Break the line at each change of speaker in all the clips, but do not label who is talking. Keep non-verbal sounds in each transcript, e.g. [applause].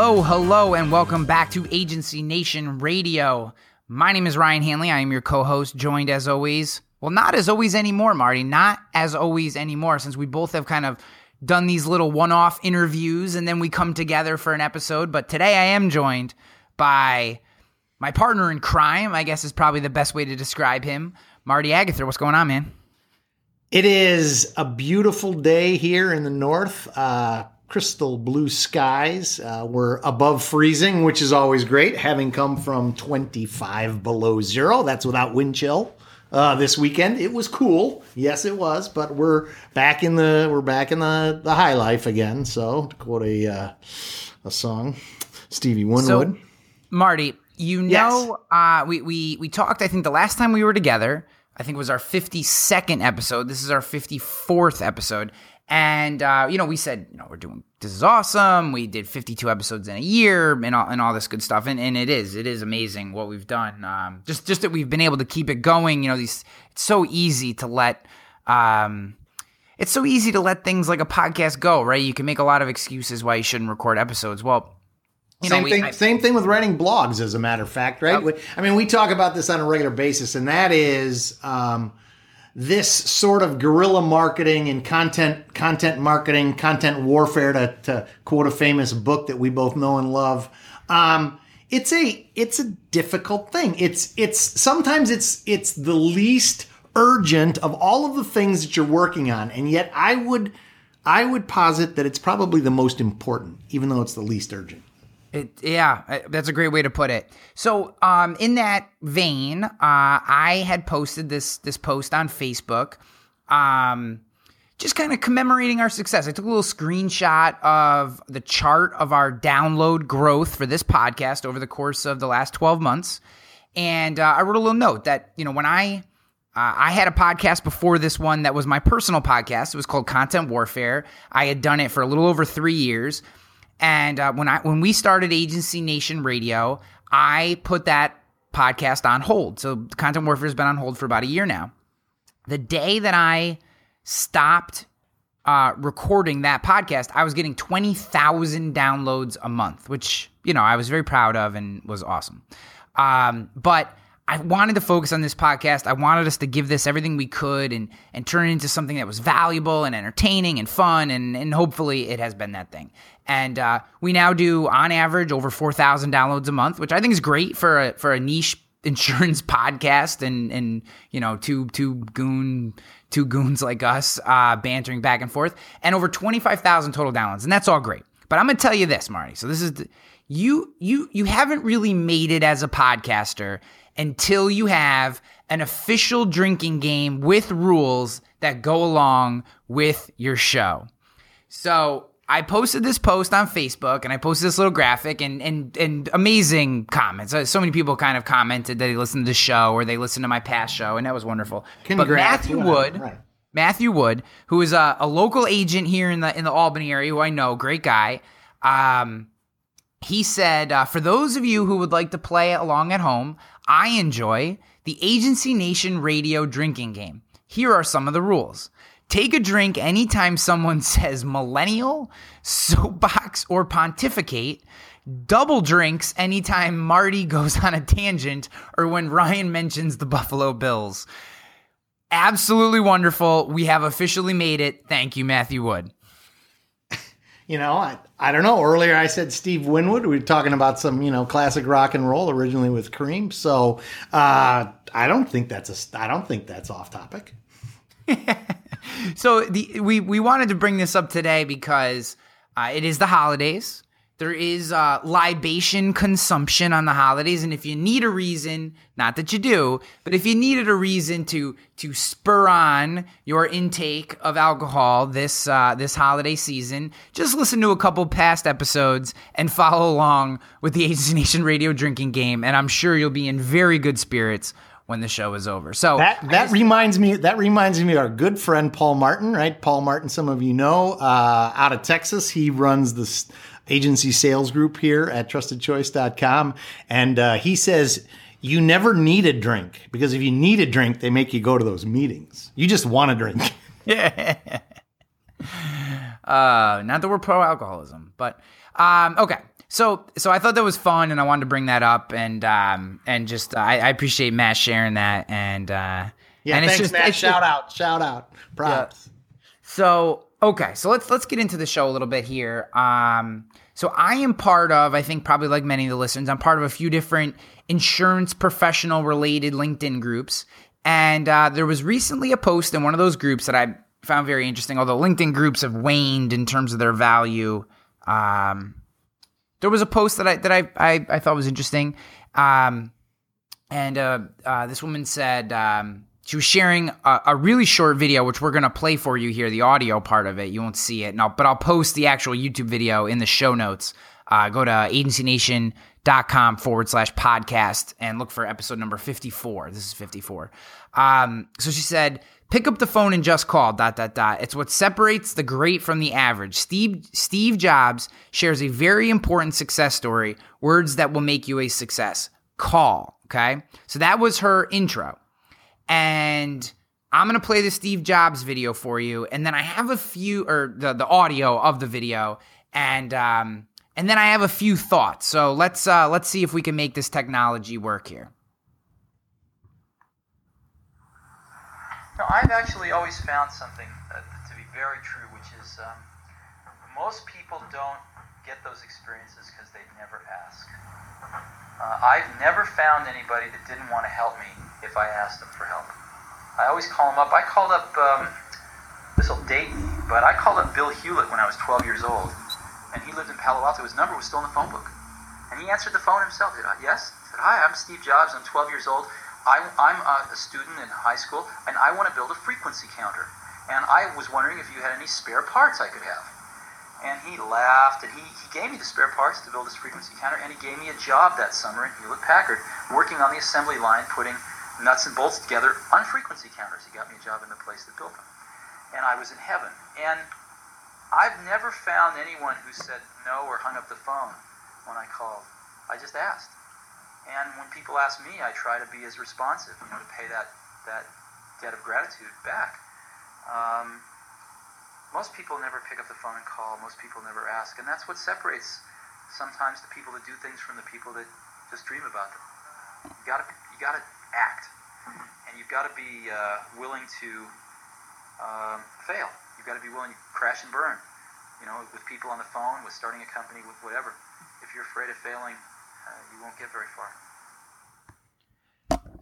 Hello, hello, and welcome back to Agency Nation Radio. My name is Ryan Hanley. I am your co host, joined as always. Well, not as always anymore, Marty. Not as always anymore, since we both have kind of done these little one off interviews and then we come together for an episode. But today I am joined by my partner in crime, I guess is probably the best way to describe him, Marty Agather. What's going on, man?
It is a beautiful day here in the north. Uh, crystal blue skies. Uh, we're above freezing, which is always great, having come from 25 below zero. That's without wind chill. Uh, this weekend it was cool, yes, it was, but we're back in the we're back in the, the high life again. So to quote a uh, a song, Stevie Winwood.
So, Marty, you know, yes. uh, we we we talked. I think the last time we were together, I think it was our 52nd episode. This is our 54th episode, and uh, you know, we said, you know, we're doing this is awesome. We did 52 episodes in a year and all, and all this good stuff. And, and it is, it is amazing what we've done. Um, just just that we've been able to keep it going. You know, these it's so easy to let um, it's so easy to let things like a podcast go, right? You can make a lot of excuses why you shouldn't record episodes. Well,
you same know, we, thing. I, same thing with writing blogs, as a matter of fact, right? Yep. I mean, we talk about this on a regular basis, and that is. Um, this sort of guerrilla marketing and content content marketing, content warfare, to, to quote a famous book that we both know and love. Um, it's a it's a difficult thing. It's it's sometimes it's it's the least urgent of all of the things that you're working on, and yet I would I would posit that it's probably the most important, even though it's the least urgent.
It, yeah, that's a great way to put it. So, um, in that vein, uh, I had posted this this post on Facebook, um, just kind of commemorating our success. I took a little screenshot of the chart of our download growth for this podcast over the course of the last twelve months, and uh, I wrote a little note that you know when I uh, I had a podcast before this one that was my personal podcast. It was called Content Warfare. I had done it for a little over three years. And uh, when I when we started Agency Nation Radio, I put that podcast on hold. So Content Warfare has been on hold for about a year now. The day that I stopped uh, recording that podcast, I was getting twenty thousand downloads a month, which you know I was very proud of and was awesome. Um, but I wanted to focus on this podcast. I wanted us to give this everything we could and and turn it into something that was valuable and entertaining and fun and and hopefully it has been that thing. And uh, we now do on average over four thousand downloads a month, which I think is great for a for a niche [laughs] insurance podcast and and you know two two goon two goons like us uh, bantering back and forth and over twenty five thousand total downloads and that's all great. But I'm gonna tell you this, Marty. So this is the, you you you haven't really made it as a podcaster until you have an official drinking game with rules that go along with your show. So I posted this post on Facebook and I posted this little graphic and and and amazing comments. Uh, so many people kind of commented that they listened to the show or they listened to my past show, and that was wonderful. Congrats. But Matthew Wood, right. Matthew Wood, who is a, a, local agent here in the in the Albany area, who I know, great guy. Um, he said, uh, for those of you who would like to play along at home, I enjoy the Agency Nation radio drinking game. Here are some of the rules. Take a drink anytime someone [laughs] says millennial, soapbox, or pontificate. Double drinks anytime Marty goes on a tangent or when Ryan mentions the Buffalo Bills. Absolutely wonderful. We have officially made it. Thank you, Matthew Wood
you know, I, I don't know. Earlier I said Steve Winwood. We were talking about some, you know, classic rock and roll originally with Cream. So uh, I don't think that's a. I don't think that's off topic. [laughs]
so the we we wanted to bring this up today because uh, it is the holidays. There is uh, libation consumption on the holidays, and if you need a reason, not that you do, but if you needed a reason to to spur on your intake of alcohol this uh, this holiday season, just listen to a couple past episodes and follow along with the Agency Nation Radio drinking game, and I'm sure you'll be in very good spirits when the show is over. So
that that just, reminds me that reminds me of our good friend Paul Martin, right? Paul Martin, some of you know, uh, out of Texas, he runs this agency sales group here at trustedchoice.com. And uh, he says, you never need a drink because if you need a drink, they make you go to those meetings. You just want a drink. [laughs]
yeah. [laughs] Uh, not that we're pro alcoholism, but um, okay. So so I thought that was fun, and I wanted to bring that up, and um and just uh, I, I appreciate Matt sharing that, and uh
yeah,
and
thanks,
it's just
Matt. shout out, shout out, props.
So okay, so let's let's get into the show a little bit here. Um, so I am part of, I think probably like many of the listeners, I'm part of a few different insurance professional related LinkedIn groups, and uh, there was recently a post in one of those groups that I found very interesting. Although LinkedIn groups have waned in terms of their value, um, there was a post that I that I I, I thought was interesting, um, and uh, uh, this woman said. Um, she was sharing a, a, really short video, which we're to play for you here, the audio part of it. You won't see it, no, but I'll post the actual YouTube video in the show notes. Uh, go to agencynation.com forward slash podcast and look for episode number 54. This is 54. Um, so she said, pick up the phone and just call, dot, dot, dot. It's what separates the great from the average. Steve, Steve Jobs shares a very important success story, words that will make you a success. Call. Okay. So that was her intro and I'm gonna play the Steve Jobs video for you, and then I have a few or the the audio of the video, and um, and then I have a few thoughts. So let's uh, let's see if we can make this technology work here.
No, I've actually always found something uh, to be very true, which is um, most people don't get those experiences because they never ask. Uh, I've never found anybody that didn't want to help me if I asked them for help. I always call them up. I called up, um, this will date me, but I called up Bill Hewlett when I was 12 years old, and he lived in Palo Alto. His number was still in the phone book. And he answered the phone himself. He said, yes? He said, hi, I'm Steve Jobs. I'm 12 years old. I, am uh, a student in high school, and I want to build a frequency counter. And I was wondering if you had any spare parts I could have. And he laughed, and he, he gave me the spare parts to build this frequency counter, and he gave me a job that summer in Hewlett Packard, working on the assembly line, putting nuts and bolts together on frequency counters. He got me a job in the place that built them. And I was in heaven. And I've never found anyone who said no or hung up the phone when I called. I just asked. And when people ask me, I try to be as responsive, you know, to pay that, that debt of gratitude back. Um, most people never pick up the phone and call. Most people never ask. And that's what separates sometimes the people that do things from the people that just dream about them. You gotta, you gotta act, and you've got to be uh, willing to uh, fail. You've got to be willing to crash and burn. You know, with people on the phone, with starting a company, with whatever. If you're afraid of failing, you won't get very far.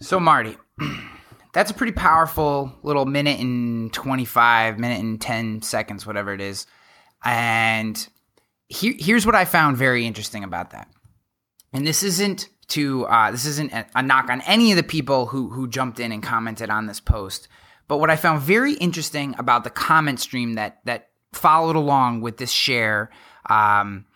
So, Marty, [clears throat] that's a pretty powerful little minute and 25, minute and 10 seconds, whatever it is. And here's what I found very interesting about that. And this isn't to uh, this isn't a knock on any of the people who who jumped in and commented on this post. But what I found very interesting about the comment stream that that followed along with this share um,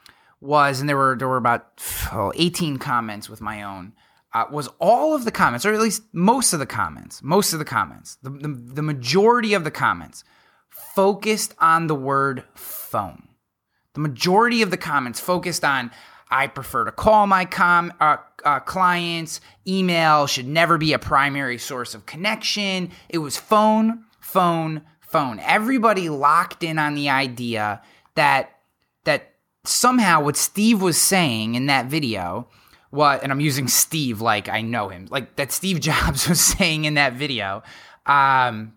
was, and there were there were about oh, 18 comments with my own. Uh, was all of the comments, or at least most of the comments, most of the comments, the, the, the majority of the comments focused on the word phone. The majority of the comments focused on I prefer to call my com uh, uh, clients. Email should never be a primary source of connection. It was phone, phone, phone. Everybody locked in on the idea that somehow what Steve was saying in that video, what and I'm using Steve like I know him, like that Steve [laughs] Jobs was saying in that video, um,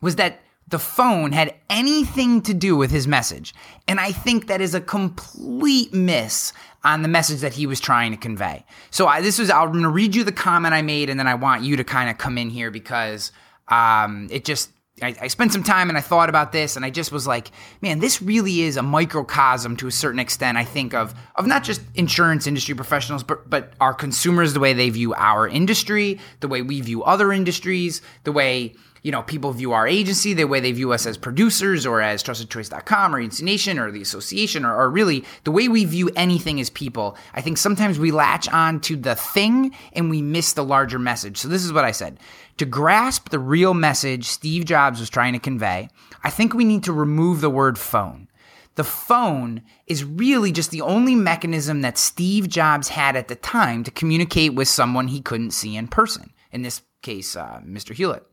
was that the phone had anything to do with his message. And I think that is a complete miss on the message that he was trying to convey. So I, this was, I'm going to read you the comment I made, and then I want you to kind of come in here because um, it just, I, I, spent some time and I thought about this, and I just was like, man, this really is a microcosm to a certain extent. I think of of not just insurance industry professionals, but but our consumers, the way they view our industry, the way we view other industries, the way you know, people view our agency, the way they view us as producers or as trustedchoice.com or Nation or the association or, or really the way we view anything as people. I think sometimes we latch on to the thing and we miss the larger message. So this is what I said. To grasp the real message Steve Jobs was trying to convey, I think we need to remove the word phone. The phone is really just the only mechanism that Steve Jobs had at the time to communicate with someone he couldn't see in person. In this case, uh, Mr. Hewlett.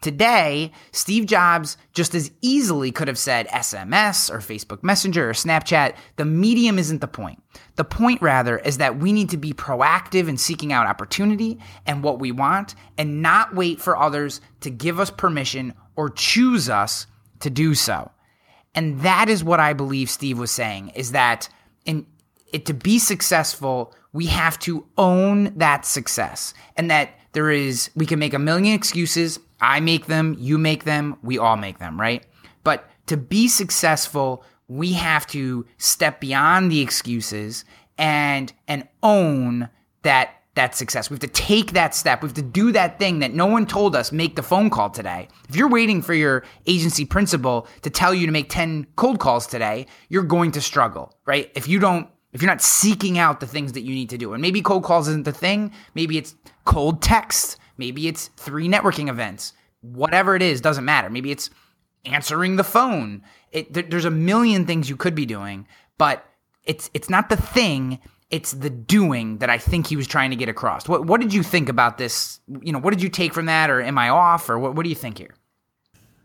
Today, Steve Jobs just as easily could have said SMS or Facebook Messenger or Snapchat. The medium isn't the point. The point, rather, is that we need to be proactive in seeking out opportunity and what we want and not wait for others to give us permission or choose us to do so. And that is what I believe Steve was saying is that in it to be successful, we have to own that success and that there is we can make a million excuses. I make them, you make them, we all make them, right? But to be successful, we have to step beyond the excuses and and own that that success. We have to take that step. We have to do that thing that no one told us, make the phone call today. If you're waiting for your agency principal to tell you to make 10 cold calls today, you're going to struggle, right? If you don't if you're not seeking out the things that you need to do. And maybe cold calls isn't the thing, maybe it's cold text, maybe it's three networking events. Whatever it is doesn't matter. Maybe it's answering the phone. It, there, there's a million things you could be doing, but it's it's not the thing it's the doing that I think he was trying to get across. What what did you think about this? You know, what did you take from that, or am I off, or what, what do you think here?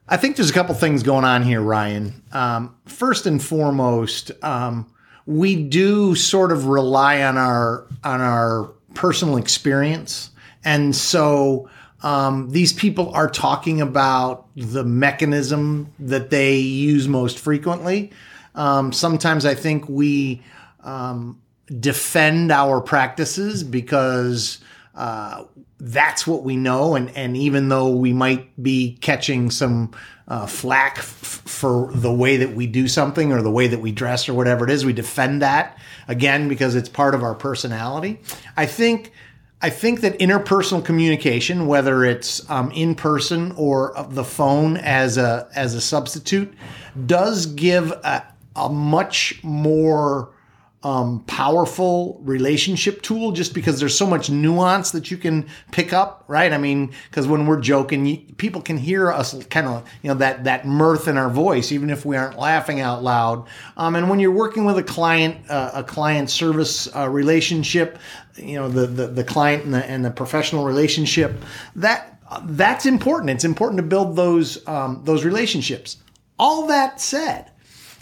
I think there's a couple things going on here, Ryan. Um, first and foremost, um, we do sort of rely on our on our personal experience, and so um, these people are talking about the mechanism that they use most frequently. Um, sometimes I think we um, defend our practices because uh, that's what we know. And, and even though we might be catching some uh, flack f- for the way that we do something or the way that we dress or whatever it is, we defend that again because it's part of our personality. I think. I think that interpersonal communication, whether it's um, in person or the phone as a as a substitute, does give a, a much more um, powerful relationship tool just because there's so much nuance that you can pick up, right? I mean, because when we're joking, people can hear us kind of, you know, that that mirth in our voice, even if we aren't laughing out loud. Um, and when you're working with a client, uh, a client service uh, relationship, you know, the, the the client and the and the professional relationship, that that's important. It's important to build those um, those relationships. All that said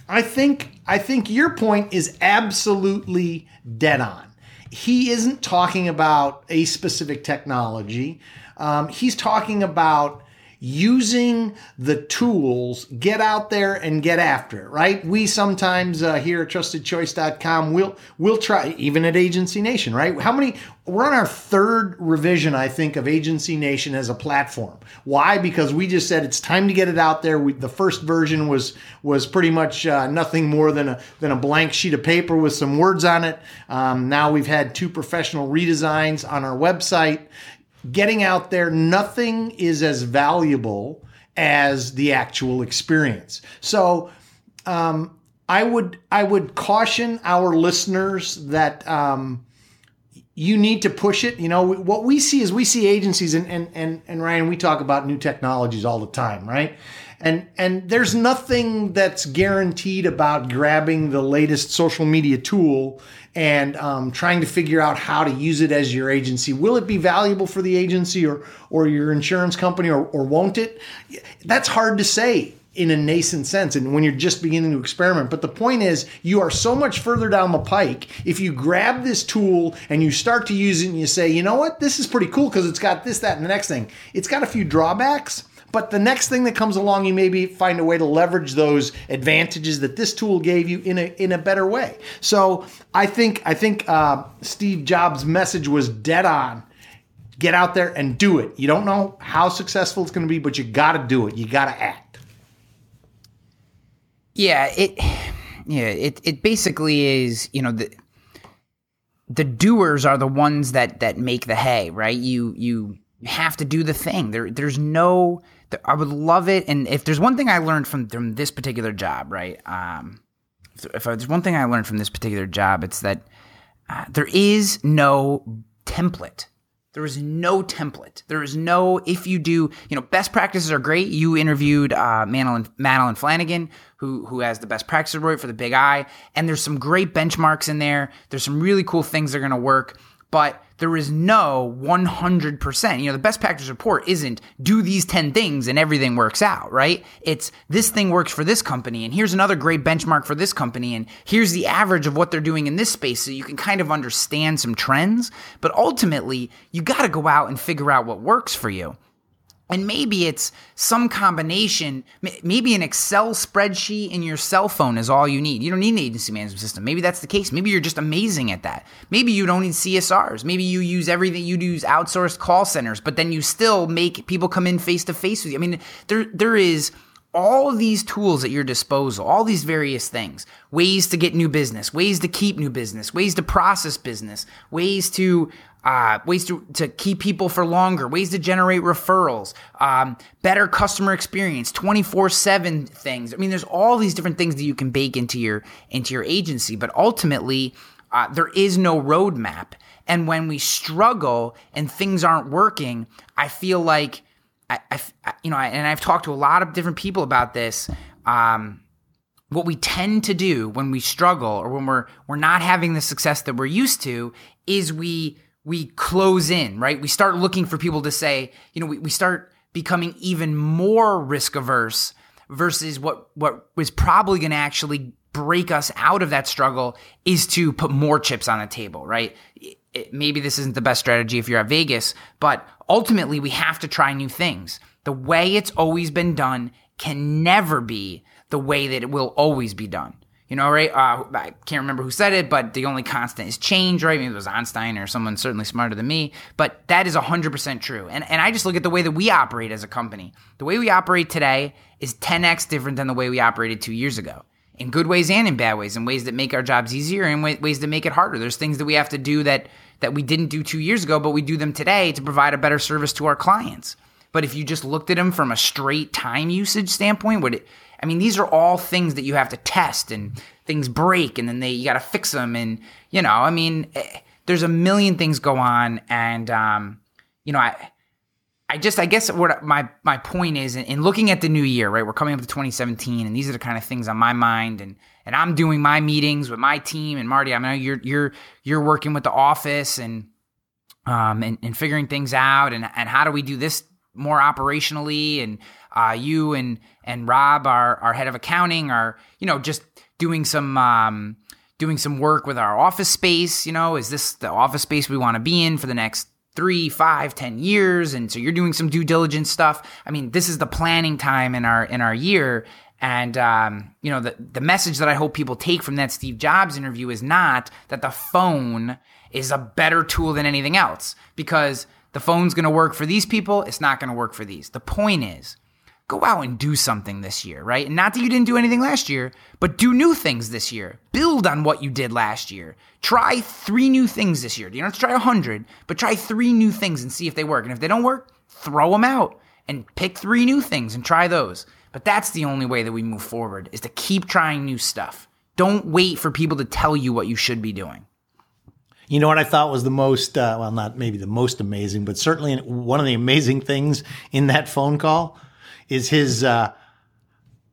I think I think your point is absolutely dead on. He isn't talking about a specific technology. Um, he's talking about using the tools, get out there and get after it, right? We sometimes uh, here at trustedchoice.com, we'll, we'll try, even at Agency Nation, right? How many, we're on our third revision, I think, of Agency Nation as a platform. Why? Because we just said it's time to get it out there. We, the first version was was pretty much uh, nothing more than a than a blank sheet of paper with some words on it. Um, now we've had two professional redesigns on our website getting out there, nothing is as valuable as the actual experience. So, um, I would I would caution our listeners that um, you need to push it. You know what we see is we see agencies and and and, and Ryan we talk about new technologies all the time, right? And and there's nothing that's guaranteed about grabbing the latest social media tool and um, trying to figure out how to use it as your agency. Will it be valuable for the agency or or your insurance company or, or won't it? That's hard to say in a nascent sense and when you're just beginning to experiment. But the point is, you are so much further down the pike. If you grab this tool and you start to use it and you say, you know what, this is pretty cool because it's got this, that, and the next thing, it's got a few drawbacks but the next thing that comes along, you maybe find a way to leverage those advantages that this tool gave you in a in a better way. So I think I think uh, Steve Jobs' message was dead on. Get out there and do it. You don't know how successful it's going to be, but you got to do it. You got to act.
Yeah, it yeah, it it basically is, you know, the the doers are the ones that that make the hay, right? You you have to do the thing. There there's no I would love it. And if there's one thing I learned from from this particular job, right? Um, if, if there's one thing I learned from this particular job, it's that uh, there is no template. There is no template. There is no if you do, you know, best practices are great. You interviewed uh, Madeline, Madeline Flanagan, who who has the best practice report for the Big I, and there's some great benchmarks in there. There's some really cool things that are going to work. But there is no 100%. You know, the best practice report isn't do these 10 things and everything works out, right? It's this thing works for this company and here's another great benchmark for this company and here's the average of what they're doing in this space so you can kind of understand some trends. But ultimately, you got to go out and figure out what works for you. And maybe it's some combination, maybe an Excel spreadsheet in your cell phone is all you need. You don't need an agency management system. Maybe that's the case. Maybe you're just amazing at that. Maybe you don't need CSRs. Maybe you use everything, you do use outsourced call centers, but then you still make people come in face to face with you. I mean, there there is all these tools at your disposal, all these various things, ways to get new business, ways to keep new business, ways to process business, ways to uh, ways to, to keep people for longer, ways to generate referrals, um, better customer experience, 24-7 things. I mean, there's all these different things that you can bake into your into your agency, but ultimately uh, there is no roadmap. And when we struggle and things aren't working, I feel like I, I you know, and I've talked to a lot of different people about this. Um, what we tend to do when we struggle or when we're we're not having the success that we're used to is we we close in, right? We start looking for people to say, you know, we, we start becoming even more risk averse versus what what was probably going to actually break us out of that struggle is to put more chips on the table, right? It, maybe this isn't the best strategy if you're at Vegas, but ultimately we have to try new things. The way it's always been done can never be the way that it will always be done. You know, right? Uh, I can't remember who said it, but the only constant is change, right? Maybe it was Einstein or someone certainly smarter than me, but that is 100% true. And, and I just look at the way that we operate as a company. The way we operate today is 10x different than the way we operated two years ago in good ways and in bad ways, in ways that make our jobs easier and ways that make it harder. There's things that we have to do that that we didn't do two years ago, but we do them today to provide a better service to our clients. But if you just looked at them from a straight time usage standpoint, would it I mean, these are all things that you have to test and things break and then they you got to fix them and you know, I mean, eh, there's a million things go on and um, you know, I I just I guess what my my point is in, in, looking at the new year, right? We're coming up to 2017 and these are the kind of things on my mind and and I'm doing my meetings with my team and Marty, I know you're you're you're working with the office and um and, and figuring things out and and how do we do this more operationally and uh, you and and Rob, our our head of accounting, are you know just doing some um, doing some work with our office space. You know, is this the office space we want to be in for the next three, five, ten years? And so you're doing some due diligence stuff. I mean, this is the planning time in our in our year. And um, you know, the the message that I hope people take from that Steve Jobs interview is not that the phone is a better tool than anything else because the phone's going to work for these people, it's not going to work for these. The point is go out and do something this year, right? And not that you didn't do anything last year, but do new things this year. Build on what you did last year. Try three new things this year. You don't have to try a hundred, but try three new things and see if they work. And if they don't work, throw them out and pick three new things and try those. But that's the only way that we move forward is to keep trying new stuff. Don't wait for people to tell you what you should be doing.
You know what I thought was the most, uh, well, not maybe the most amazing, but certainly one of the amazing things in that phone call is his uh,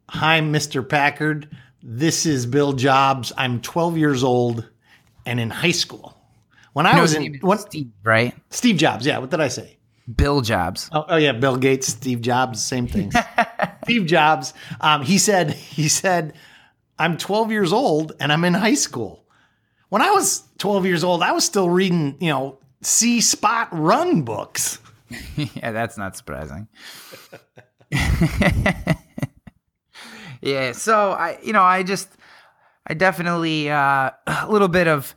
Hi, Mr. Packard. This is Bill Jobs. I'm 12 years old and in high school. When I no, was in
what, Steve, right?
Steve Jobs. Yeah. What did I say?
Bill Jobs.
Oh, oh yeah, Bill Gates, Steve Jobs, same thing. [laughs] Steve Jobs. Um, he said he said I'm 12 years old and I'm in high school. When I was 12 years old, I was still reading, you know, see spot run books. [laughs]
yeah, that's not surprising. [laughs] [laughs] yeah, so I, you know, I just, I definitely uh, [clears throat] a little bit of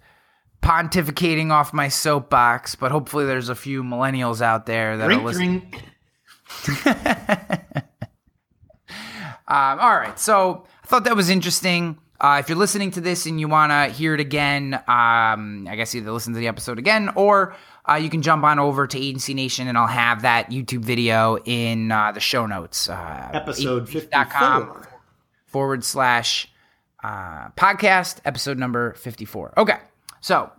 pontificating off my soapbox, but hopefully there's a few millennials out there that drink, are listening. [laughs] um, all right, so I thought that was interesting. Uh, if you're listening to this and you want to hear it again, um, I guess either listen to the episode again or uh, you can jump on over to Agency Nation and I'll have that YouTube video in uh, the show notes. Uh,
episode 54.
forward slash uh, podcast, episode number 54. Okay, so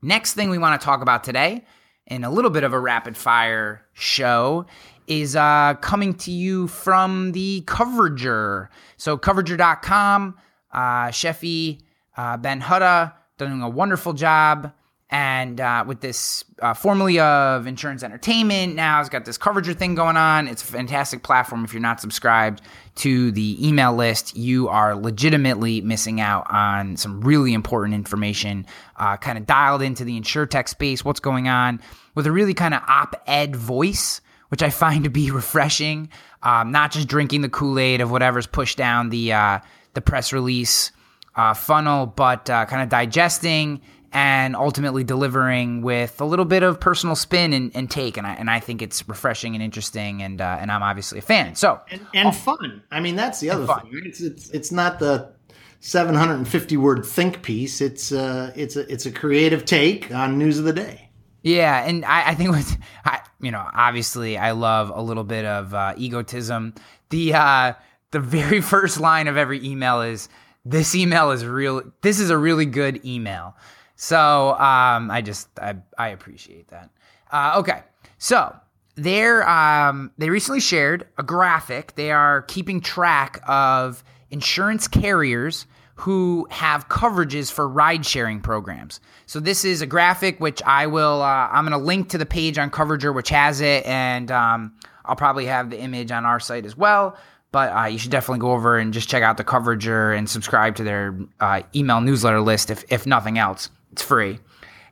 next thing we want to talk about today in a little bit of a rapid fire show is uh, coming to you from the Coverager. So, coverager.com uh, Sheffy uh, Ben Hutta doing a wonderful job. And uh, with this, uh, formerly of Insurance Entertainment, now it's got this Coverager thing going on. It's a fantastic platform. If you're not subscribed to the email list, you are legitimately missing out on some really important information, uh, kind of dialed into the tech space, what's going on, with a really kind of op ed voice, which I find to be [laughs] refreshing. Um, not just drinking the Kool Aid of whatever's pushed down the uh, the press release uh, funnel, but uh, kind of digesting and ultimately delivering with a little bit of personal spin and, and take. And I, and I think it's refreshing and interesting, and uh, and I'm obviously a fan. So
and, and oh, fun. I mean, that's the other thing. It's, it's it's not the 750 word think piece. It's uh it's a it's a creative take on news of the day.
Yeah, and I, I think with I, you know obviously I love a little bit of uh, egotism. The uh, the very [laughs] first line of every email is this email is real. This is a really good email. So um, I just I, I appreciate that. Uh, okay, so they're um, they recently shared a graphic. They are keeping track of insurance carriers who have coverages for ride sharing programs. So this is a graphic which I will uh, I'm going to link to the page on Coverager which has it, and um, I'll probably have the image on our site as well. But uh, you should definitely go over and just check out the Coverager and subscribe to their uh, email newsletter list if if nothing else. It's free.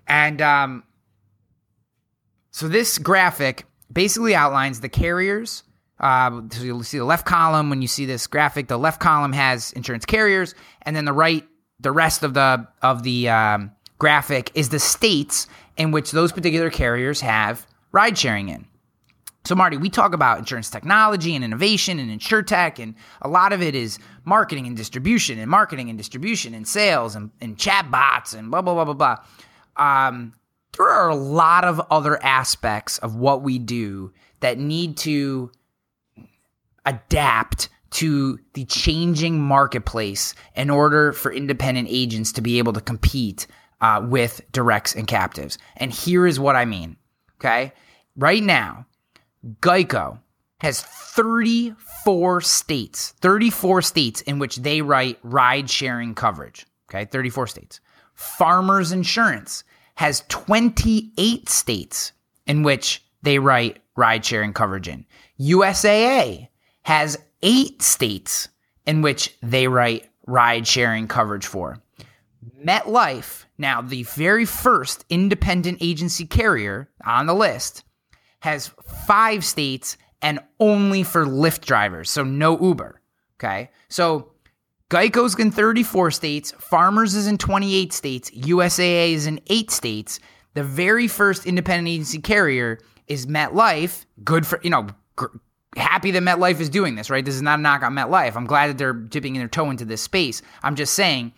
And um, so this graphic basically outlines the carriers. Uh, so you'll see the left column when you see this graphic. The left column has insurance carriers, and then the right, the rest of the of the um, graphic is the states in which those particular carriers have ride sharing in. So, Marty, we talk about insurance technology and innovation and insurtech, and a lot of it is marketing and distribution, and marketing and distribution, and sales, and, and chat bots, and blah, blah, blah, blah, blah. Um, there are a lot of other aspects of what we do that need to adapt to the changing marketplace in order for independent agents to be able to compete uh, with directs and captives. And here is what I mean. Okay. Right now, Geico has 34 states, 34 states in which they write ride sharing coverage. Okay, 34 states. Farmers Insurance has 28 states in which they write ride sharing coverage in. USAA has eight states in which they write ride sharing coverage for. MetLife, now the very first independent agency carrier on the list, has five states and only for Lyft drivers, so no Uber. Okay. So Geico's in 34 states, Farmers is in 28 states, USAA is in eight states. The very first independent agency carrier is MetLife. Good for, you know, gr- happy that MetLife is doing this, right? This is not a knock on MetLife. I'm glad that they're dipping their toe into this space. I'm just saying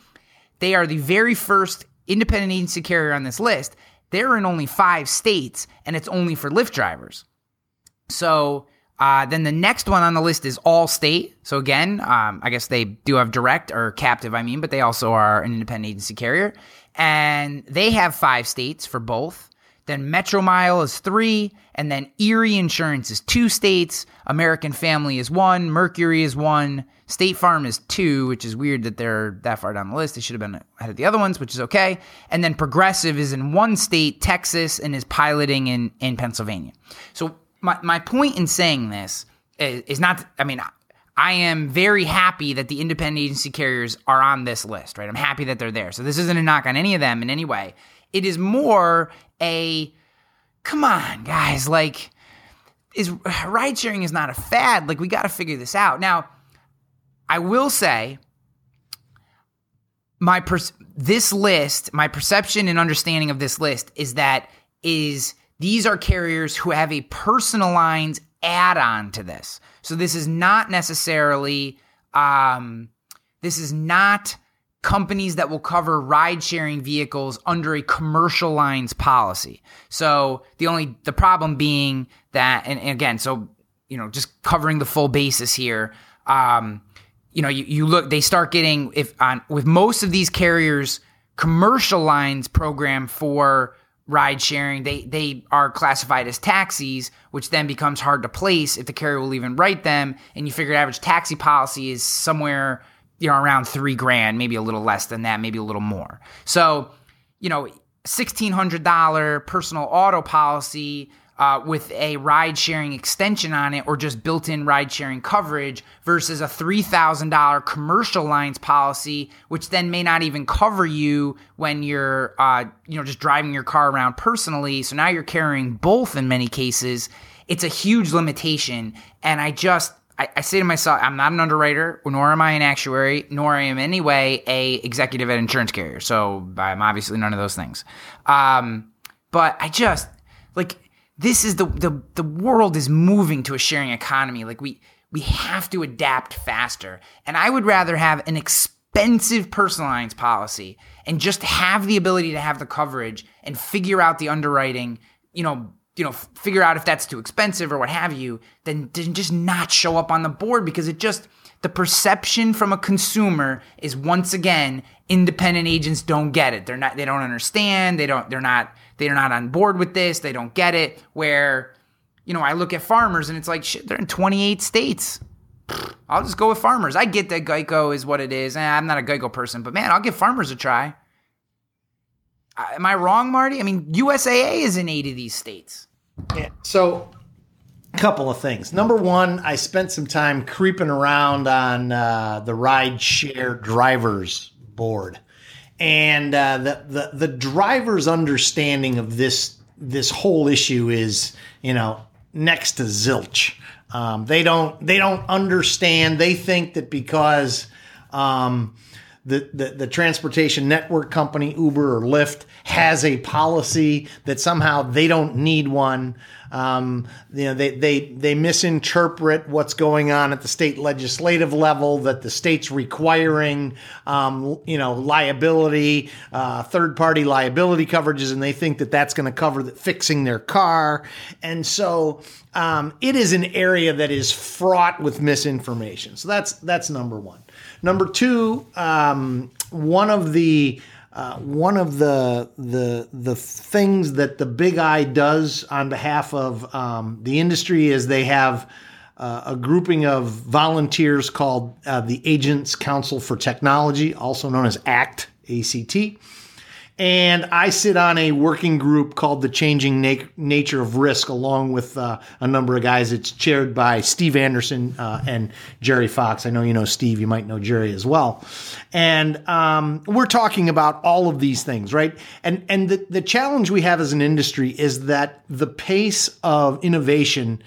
they are the very first independent agency carrier on this list they're in only five states and it's only for Lyft drivers. So uh, then the next one on the list is Allstate. So again, um, I guess they do have direct or captive, I mean, but they also are an independent agency carrier. And they have five states for both. Then Metromile is three, and then Erie Insurance is two states. American Family is one. Mercury is one. State Farm is two, which is weird that they're that far down the list. They should have been ahead of the other ones, which is okay. And then Progressive is in one state, Texas, and is piloting in, in Pennsylvania. So my, my point in saying this is, is not, I mean, I am very happy that the independent agency carriers are on this list, right? I'm happy that they're there. So this isn't a knock on any of them in any way. It is more a come on, guys, like is ride sharing is not a fad. Like we got to figure this out. Now, I will say my per- this list, my perception and understanding of this list is that is these are carriers who have a personalized add-on to this. So this is not necessarily um, this is not companies that will cover ride sharing vehicles under a commercial lines policy. So the only the problem being that and, and again, so you know, just covering the full basis here. Um, you know, you, you look they start getting if on with most of these carriers commercial lines program for ride sharing they they are classified as taxis which then becomes hard to place if the carrier will even write them and you figure average taxi policy is somewhere you know, around three grand, maybe a little less than that, maybe a little more. So, you know, $1,600 personal auto policy uh, with a ride sharing extension on it or just built in ride sharing coverage versus a $3,000 commercial lines policy, which then may not even cover you when you're, uh, you know, just driving your car around personally. So now you're carrying both in many cases. It's a huge limitation. And I just, I, I, say to myself, I'm not an underwriter, nor am I an actuary, nor am I in any way a executive at insurance carrier. So I'm obviously none of those things. Um, but I just like this is the, the the world is moving to a sharing economy. Like we we have to adapt faster. And I would rather have an expensive personal lines policy and just have the ability to have the coverage and figure out the underwriting, you know, you know, figure out if that's too expensive or what have you, then, then just not show up on the board because it just the perception from a consumer is once again independent agents don't get it. They're not they don't understand, they don't they're not they're not on board with this, they don't get it where you know, I look at farmers and it's like shit, they're in 28 states. I'll just go with farmers. I get that Geico is what it is. Eh, I'm not a Geico person, but man, I'll give farmers a try. Am I wrong, Marty? I mean, USAA is in eight of these states.
Yeah. So, a couple of things. Number one, I spent some time creeping around on uh, the ride share drivers board, and uh, the, the the driver's understanding of this this whole issue is, you know, next to zilch. Um, they don't they don't understand. They think that because um, the, the, the transportation network company, Uber or Lyft, has a policy that somehow they don't need one. Um, you know, they, they, they misinterpret what's going on at the state legislative level, that the state's requiring, um, you know, liability, uh, third party liability coverages, and they think that that's going to cover the, fixing their car. And so um, it is an area that is fraught with misinformation. So that's, that's number one. Number two, um, one of the uh, one of the the the things that the Big I does on behalf of um, the industry is they have uh, a grouping of volunteers called uh, the Agents Council for Technology, also known as ACT ACT. And I sit on a working group called the Changing Na- Nature of Risk, along with uh, a number of guys. It's chaired by Steve Anderson uh, and Jerry Fox. I know you know Steve, you might know Jerry as well. And um, we're talking about all of these things, right? And and the, the challenge we have as an industry is that the pace of innovation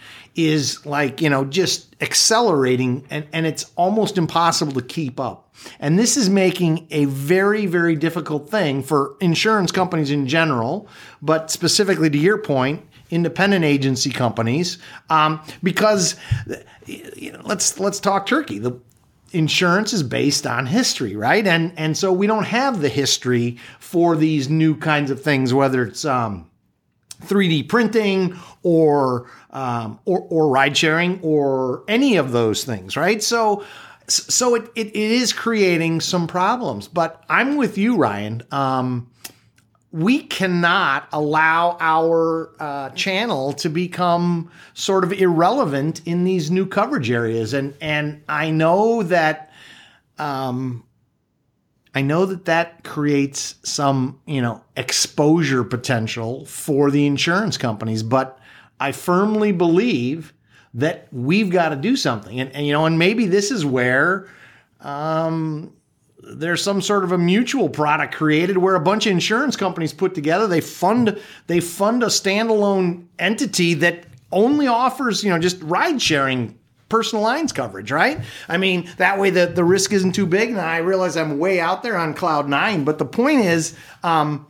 is like, you know, just accelerating and, and it's almost impossible to keep up. And this is making a very, very difficult thing for insurance companies in general, but specifically to your point, independent agency companies, um, because you know, let's let's talk Turkey. The insurance is based on history, right? And and so we don't have the history for these new kinds of things, whether it's um, 3D printing or um, or, or ride sharing or any of those things, right? So so it, it, it is creating some problems. But I'm with you, Ryan. Um, we cannot allow our uh, channel to become sort of irrelevant in these new coverage areas, and and I know that um, I know that that creates some, you know, exposure potential for the insurance companies, but I firmly believe that we've got to do something. And, and you know, and maybe this is where um, there's some sort of a mutual product created where a bunch of insurance companies put together, they fund they fund a standalone entity that only offers, you know, just ride sharing personal lines coverage, right? I mean, that way the, the risk isn't too big. And I realize I'm way out there on cloud nine, but the point is, um,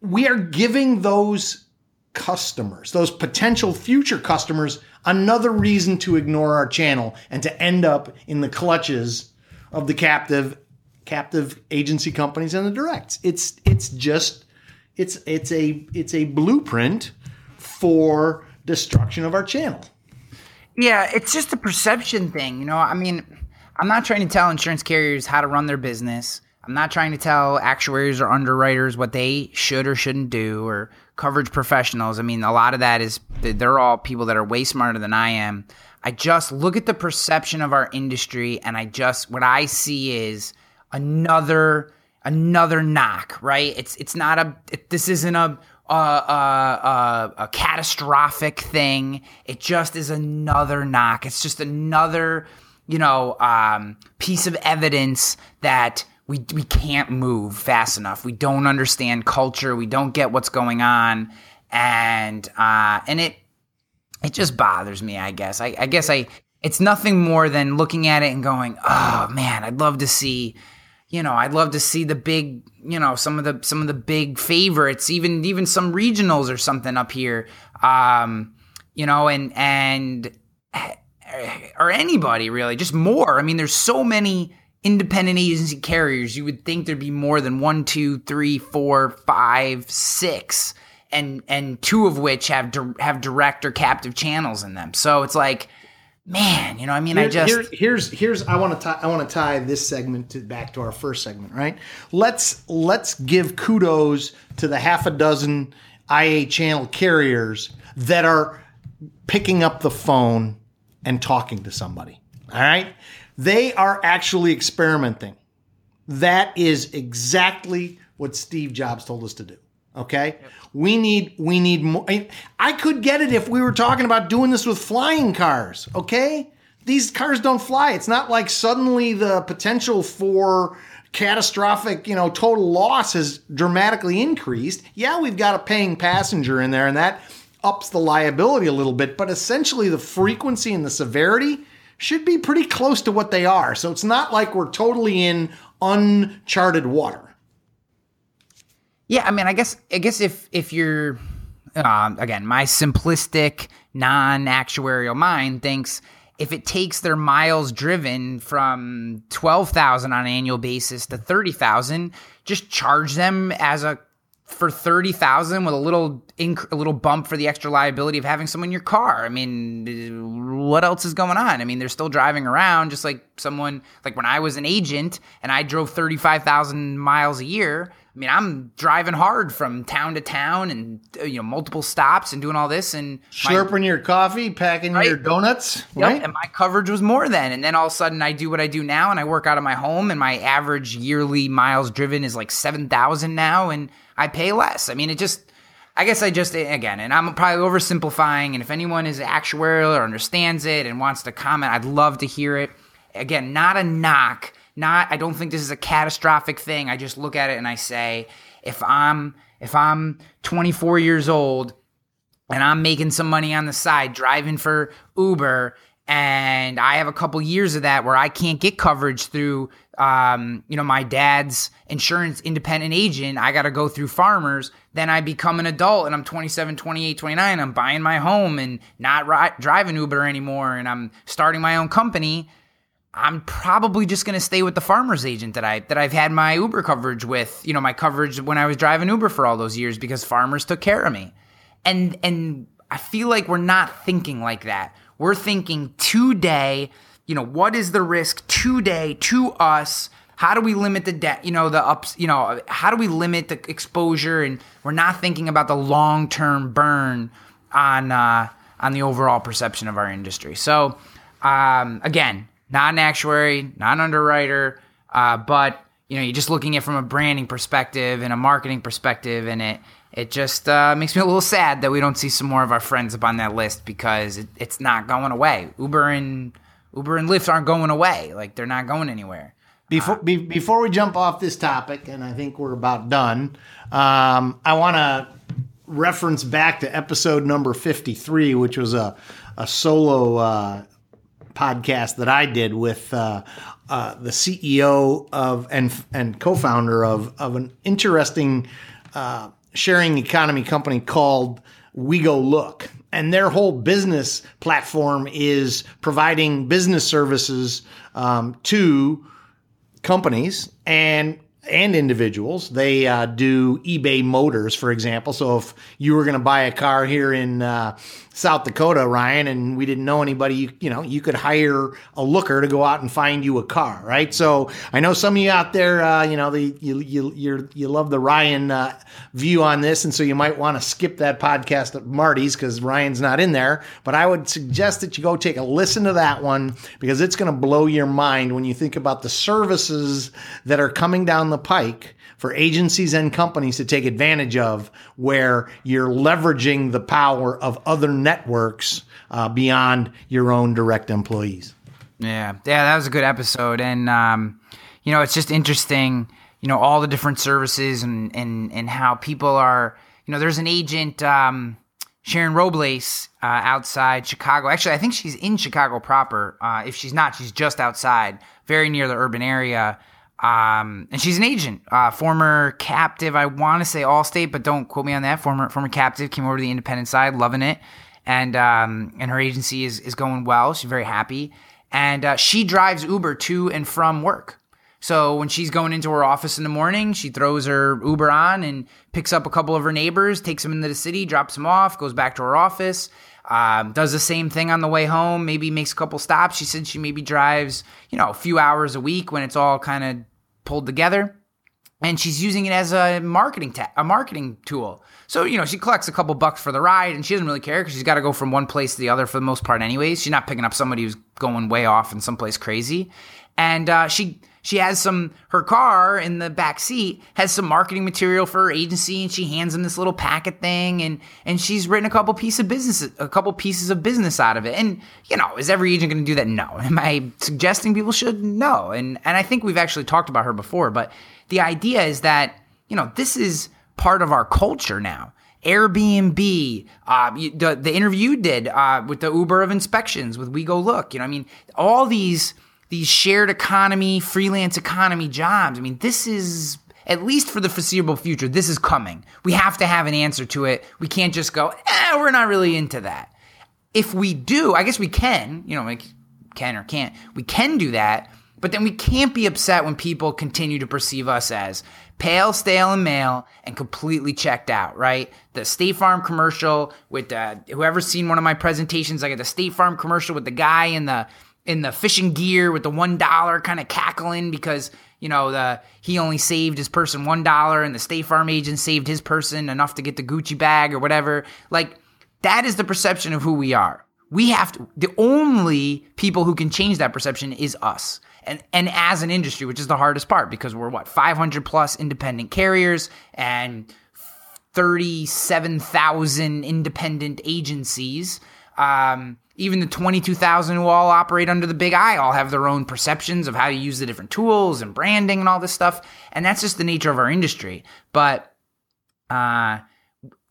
we are giving those customers, those potential future customers, another reason to ignore our channel and to end up in the clutches of the captive captive agency companies and the directs. It's it's just it's it's a it's a blueprint for destruction of our channel.
Yeah, it's just a perception thing. You know, I mean, I'm not trying to tell insurance carriers how to run their business. I'm not trying to tell actuaries or underwriters what they should or shouldn't do or coverage professionals. I mean, a lot of that is they're all people that are way smarter than I am. I just look at the perception of our industry and I just, what I see is another another knock, right? It's it's not a it, this isn't a a, a, a, catastrophic thing. It just is another knock. It's just another, you know, um, piece of evidence that we we can't move fast enough. We don't understand culture. We don't get what's going on, and uh, and it it just bothers me. I guess. I, I guess I. It's nothing more than looking at it and going, "Oh man, I'd love to see." you know, I'd love to see the big, you know, some of the some of the big favorites, even even some regionals or something up here. Um, you know, and and or anybody really, just more. I mean, there's so many independent agency carriers. You would think there'd be more than one, two, three, four, five, six, and and two of which have di- have direct or captive channels in them. So it's like man, you know, I mean,
here,
I just
here, here's here's I want to tie I want to tie this segment to back to our first segment, right? Let's let's give kudos to the half a dozen IA channel carriers that are picking up the phone and talking to somebody. All right? They are actually experimenting. That is exactly what Steve Jobs told us to do. Okay? Yep. We need we need more. I could get it if we were talking about doing this with flying cars. Okay, these cars don't fly. It's not like suddenly the potential for catastrophic, you know, total loss has dramatically increased. Yeah, we've got a paying passenger in there, and that ups the liability a little bit. But essentially, the frequency and the severity should be pretty close to what they are. So it's not like we're totally in uncharted water.
Yeah, I mean, I guess I guess if if you're um, again, my simplistic, non-actuarial mind thinks if it takes their miles driven from 12,000 on an annual basis to 30,000, just charge them as a for 30,000 with a little inc- a little bump for the extra liability of having someone in your car. I mean, what else is going on? I mean, they're still driving around just like someone like when I was an agent and I drove 35,000 miles a year, I mean, I'm driving hard from town to town and uh, you know multiple stops and doing all this and
slurping my, your coffee, packing right? your donuts, yep, right?
And my coverage was more then. And then all of a sudden, I do what I do now, and I work out of my home, and my average yearly miles driven is like seven thousand now, and I pay less. I mean, it just. I guess I just again, and I'm probably oversimplifying. And if anyone is actuarial or understands it and wants to comment, I'd love to hear it. Again, not a knock not I don't think this is a catastrophic thing. I just look at it and I say, if I'm if I'm 24 years old and I'm making some money on the side driving for Uber and I have a couple years of that where I can't get coverage through um, you know my dad's insurance independent agent I got to go through farmers then I become an adult and I'm 27 28 29 I'm buying my home and not ri- driving Uber anymore and I'm starting my own company I'm probably just going to stay with the farmer's agent that I that I've had my Uber coverage with, you know, my coverage when I was driving Uber for all those years because farmers took care of me. And and I feel like we're not thinking like that. We're thinking today, you know, what is the risk today to us? How do we limit the debt, you know, the ups, you know, how do we limit the exposure and we're not thinking about the long-term burn on uh on the overall perception of our industry. So, um again, not an actuary, not an underwriter, uh, but you know, you're just looking at it from a branding perspective and a marketing perspective, and it it just uh, makes me a little sad that we don't see some more of our friends up on that list because it, it's not going away. Uber and Uber and Lyft aren't going away; like they're not going anywhere.
Before uh, be, before we jump off this topic, and I think we're about done, um, I want to reference back to episode number fifty three, which was a a solo uh, podcast that I did with uh, uh, the CEO of and and co-founder of of an interesting uh, sharing economy company called WeGoLook. And their whole business platform is providing business services um, to companies and and individuals. They uh, do eBay Motors, for example. So if you were going to buy a car here in uh, South Dakota, Ryan, and we didn't know anybody, you, you, know, you could hire a looker to go out and find you a car, right? So I know some of you out there, uh, you know, the, you you you love the Ryan uh, view on this, and so you might want to skip that podcast at Marty's because Ryan's not in there. But I would suggest that you go take a listen to that one because it's going to blow your mind when you think about the services that are coming down the pike for agencies and companies to take advantage of where you're leveraging the power of other networks uh, beyond your own direct employees.
Yeah, yeah, that was a good episode, and um, you know, it's just interesting, you know, all the different services and and and how people are, you know, there's an agent, um, Sharon Robles, uh, outside Chicago. Actually, I think she's in Chicago proper. Uh, if she's not, she's just outside, very near the urban area. Um, and she's an agent, uh, former captive. I want to say Allstate, but don't quote me on that. Former former captive came over to the independent side, loving it, and um, and her agency is is going well. She's very happy, and uh, she drives Uber to and from work. So when she's going into her office in the morning, she throws her Uber on and picks up a couple of her neighbors, takes them into the city, drops them off, goes back to her office. Um, does the same thing on the way home, maybe makes a couple stops. She said she maybe drives, you know, a few hours a week when it's all kind of pulled together and she's using it as a marketing ta- a marketing tool. So you know she collects a couple bucks for the ride, and she doesn't really care because she's got to go from one place to the other for the most part, anyways. She's not picking up somebody who's going way off in someplace crazy, and uh, she she has some her car in the back seat has some marketing material for her agency, and she hands them this little packet thing, and and she's written a couple pieces of business a couple pieces of business out of it. And you know, is every agent going to do that? No. Am I suggesting people should? No. And and I think we've actually talked about her before, but the idea is that, you know, this is part of our culture now. Airbnb, uh, the, the interview you did uh, with the Uber of inspections with WeGoLook, you know, I mean, all these these shared economy, freelance economy jobs. I mean, this is at least for the foreseeable future. This is coming. We have to have an answer to it. We can't just go, eh, we're not really into that. If we do, I guess we can, you know, like can or can't. We can do that but then we can't be upset when people continue to perceive us as pale, stale, and male and completely checked out, right? The State Farm commercial with uh, whoever's seen one of my presentations, I got the State Farm commercial with the guy in the in the fishing gear with the one dollar kind of cackling because you know the he only saved his person one dollar and the State Farm agent saved his person enough to get the Gucci bag or whatever. Like that is the perception of who we are. We have to. The only people who can change that perception is us and and as an industry, which is the hardest part because we're what 500 plus independent carriers and 37,000 independent agencies. Um, even the 22,000 who all operate under the Big I all have their own perceptions of how to use the different tools and branding and all this stuff. And that's just the nature of our industry. But, uh,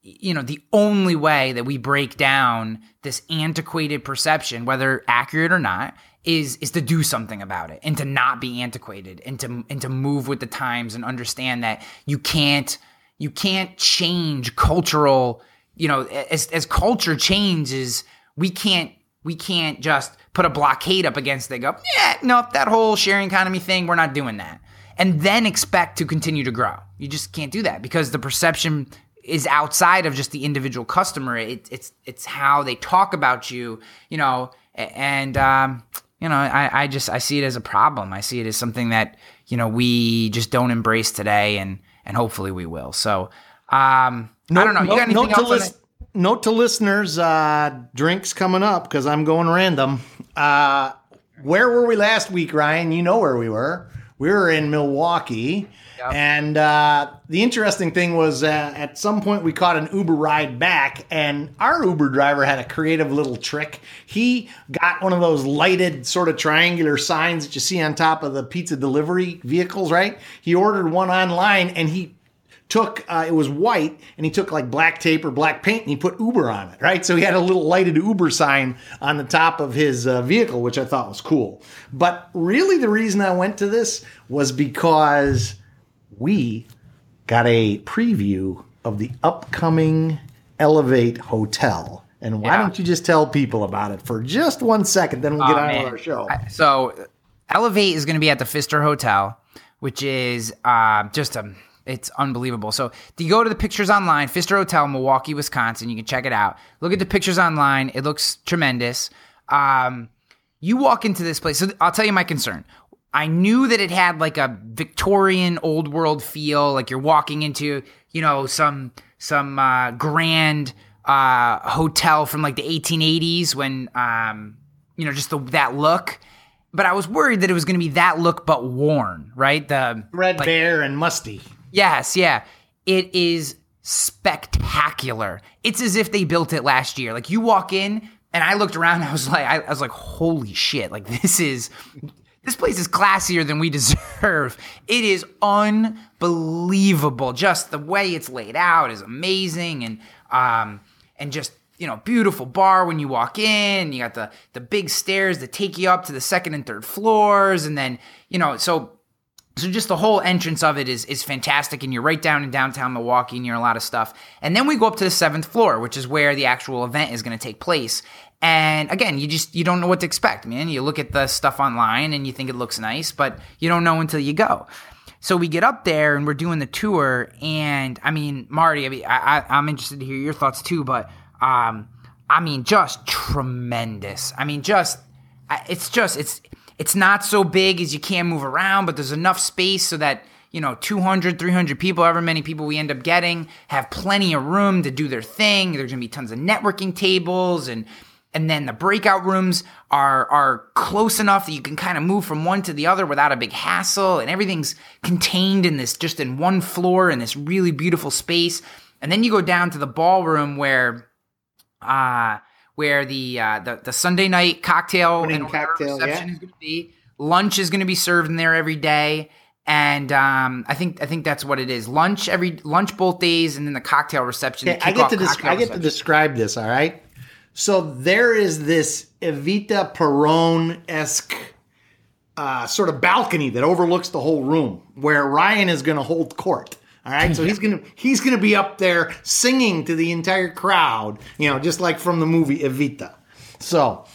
you know, the only way that we break down this antiquated perception, whether accurate or not, is is to do something about it and to not be antiquated and to and to move with the times and understand that you can't you can't change cultural you know as as culture changes we can't we can't just put a blockade up against it go yeah no that whole sharing economy thing we're not doing that and then expect to continue to grow you just can't do that because the perception is outside of just the individual customer it, it's it's how they talk about you you know and um, you know, I, I just I see it as a problem. I see it as something that you know we just don't embrace today, and and hopefully we will. So um, note, I don't know. You got anything else?
Note to listeners, uh, drinks coming up because I'm going random. Uh, where were we last week, Ryan? You know where we were. We were in Milwaukee Yep. And uh, the interesting thing was uh, at some point we caught an Uber ride back, and our Uber driver had a creative little trick. He got one of those lighted, sort of triangular signs that you see on top of the pizza delivery vehicles, right? He ordered one online and he took uh, it was white and he took like black tape or black paint and he put uber on it right so he had a little lighted uber sign on the top of his uh, vehicle which i thought was cool but really the reason i went to this was because we got a preview of the upcoming Elevate Hotel. And why yeah. don't you just tell people about it for just one second? Then we'll get oh, on with our show.
So, Elevate is going to be at the Pfister Hotel, which is uh, just a it's unbelievable. So you go to the pictures online, Pfister Hotel, Milwaukee, Wisconsin. You can check it out. Look at the pictures online. It looks tremendous. Um, you walk into this place. So I'll tell you my concern. I knew that it had like a Victorian old world feel, like you're walking into, you know, some some uh, grand uh, hotel from like the 1880s when, um, you know, just the, that look. but I was worried that it was going to be that look but worn, right? The
red like, bare and musty.
Yes, yeah. It is spectacular. It's as if they built it last year. Like you walk in and I looked around, [laughs] I was like, I, I was like, holy shit! Like this is this place is classier than we [laughs] deserve. It is unbelievable. Just the way it's laid out is amazing, and um, and just you know, beautiful bar when you walk in. You got the the big stairs that take you up to the second and third floors, and then you know, so so just the whole entrance of it is is fantastic, and you're right down in downtown Milwaukee, and you're a lot of stuff. And then we go up to the seventh floor, which is where the actual event is going to take place. And again, you just you don't know what to expect, man. You look at the stuff online and you think it looks nice, but you don't know until you go. So we get up there and we're doing the tour, and I mean, Marty, I mean, I, I, am interested to hear your thoughts too, but um, I mean, just tremendous. I mean, just it's just it's it's not so big as you can't move around, but there's enough space so that, you know, 200, 300 people, however many people we end up getting, have plenty of room to do their thing. There's going to be tons of networking tables and and then the breakout rooms are are close enough that you can kind of move from one to the other without a big hassle and everything's contained in this just in one floor in this really beautiful space. And then you go down to the ballroom where uh where the uh, the, the Sunday night cocktail and cocktail, reception yeah. is going to be. Lunch is going to be served in there every day, and um, I think I think that's what it is. Lunch every lunch both days, and then the cocktail reception.
Okay, I get to des- I get to describe this. All right, so there is this Evita Peron esque. Uh, sort of balcony that overlooks the whole room where Ryan is going to hold court. All right, so [laughs] he's gonna he's gonna be up there singing to the entire crowd, you know, just like from the movie Evita. So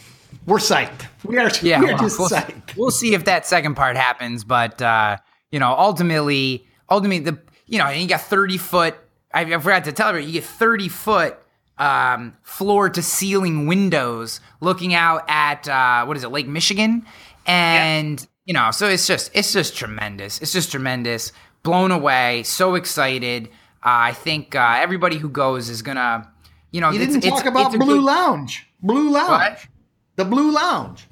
we're psyched. We are, yeah, we are well, just
we'll,
psyched.
We'll see if that second part happens, but uh, you know, ultimately, ultimately, the you know, and you got thirty foot. I, I forgot to tell you, you get thirty foot um, floor to ceiling windows looking out at uh, what is it, Lake Michigan, and. Yeah. You know, so it's just it's just tremendous. It's just tremendous blown away, so excited. Uh, I think uh, everybody who goes is gonna, you know,
you didn't talk it's, about it's Blue good... Lounge. Blue Lounge. What? The Blue Lounge.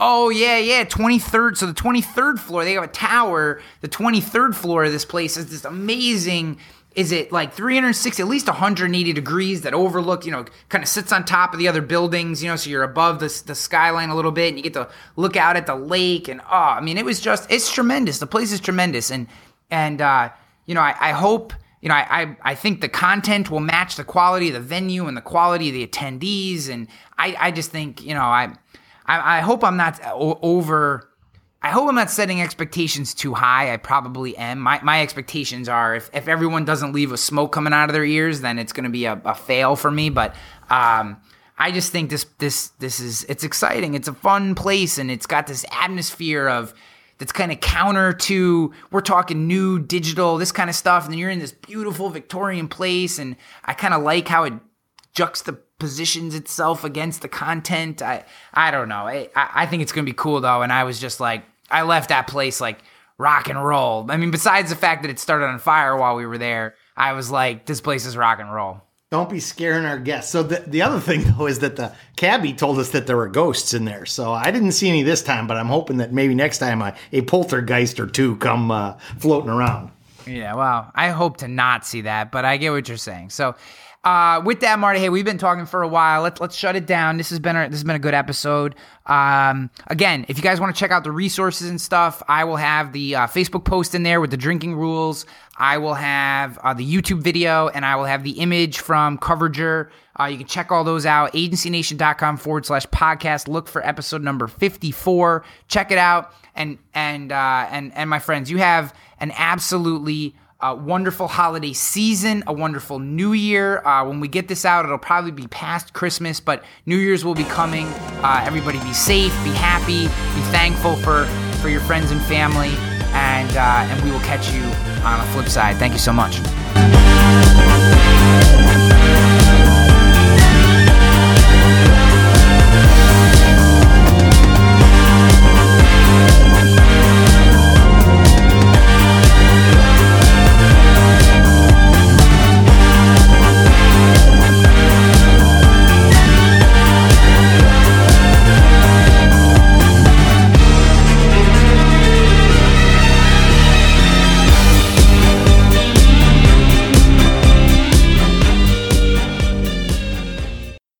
Oh yeah, yeah. Twenty third. So the twenty third floor, they have a tower. The twenty third floor of this place is this amazing is it like 360 at least 180 degrees that overlook you know kind of sits on top of the other buildings you know so you're above the, the skyline a little bit and you get to look out at the lake and oh i mean it was just it's tremendous. The place is tremendous. And and uh you know i, I hope you know I, I i think the content will match the quality of the venue and the quality of the attendees. And i i just think you know i i, I hope i'm not over I hope I'm not setting expectations too high. I probably am. My, my expectations are if, if everyone doesn't leave with smoke coming out of their ears, then it's going to be a, a, fail for me. But um, I just think this this this is it's exciting. It's a fun place, and it's got this atmosphere of that's kind of counter to we're talking new digital this kind of stuff, and then you're in this beautiful Victorian place, and I kind of like how it juxtapositions itself against the content. I I don't know. I I think it's gonna be cool though, and I was just like I left that place like rock and roll. I mean, besides the fact that it started on fire while we were there, I was like, this place is rock and roll.
Don't be scaring our guests. So the, the other thing [laughs] though is that the cabbie told us that there were ghosts in there. So I didn't see any this time, but I'm hoping that maybe next time a, a poltergeist or two come uh, floating around.
Yeah, well, I hope to not see that, but I get what you're saying. So uh, with that, Marty, hey, we've been talking for a while. Let's let's shut it down. This has been a, this has been a good episode. Um, again, if you guys want to check out the resources and stuff, I will have the uh, Facebook post in there with the drinking rules. I will have uh, the YouTube video, and I will have the image from Coverager. Uh, you can check all those out. AgencyNation.com forward slash podcast. Look for episode number fifty four. Check it out, and and uh, and and my friends, you have an absolutely a wonderful holiday season, a wonderful new year. Uh, when we get this out, it'll probably be past Christmas, but New Year's will be coming. Uh, everybody be safe, be happy, be thankful for, for your friends and family, and, uh, and we will catch you on the flip side. Thank you so much.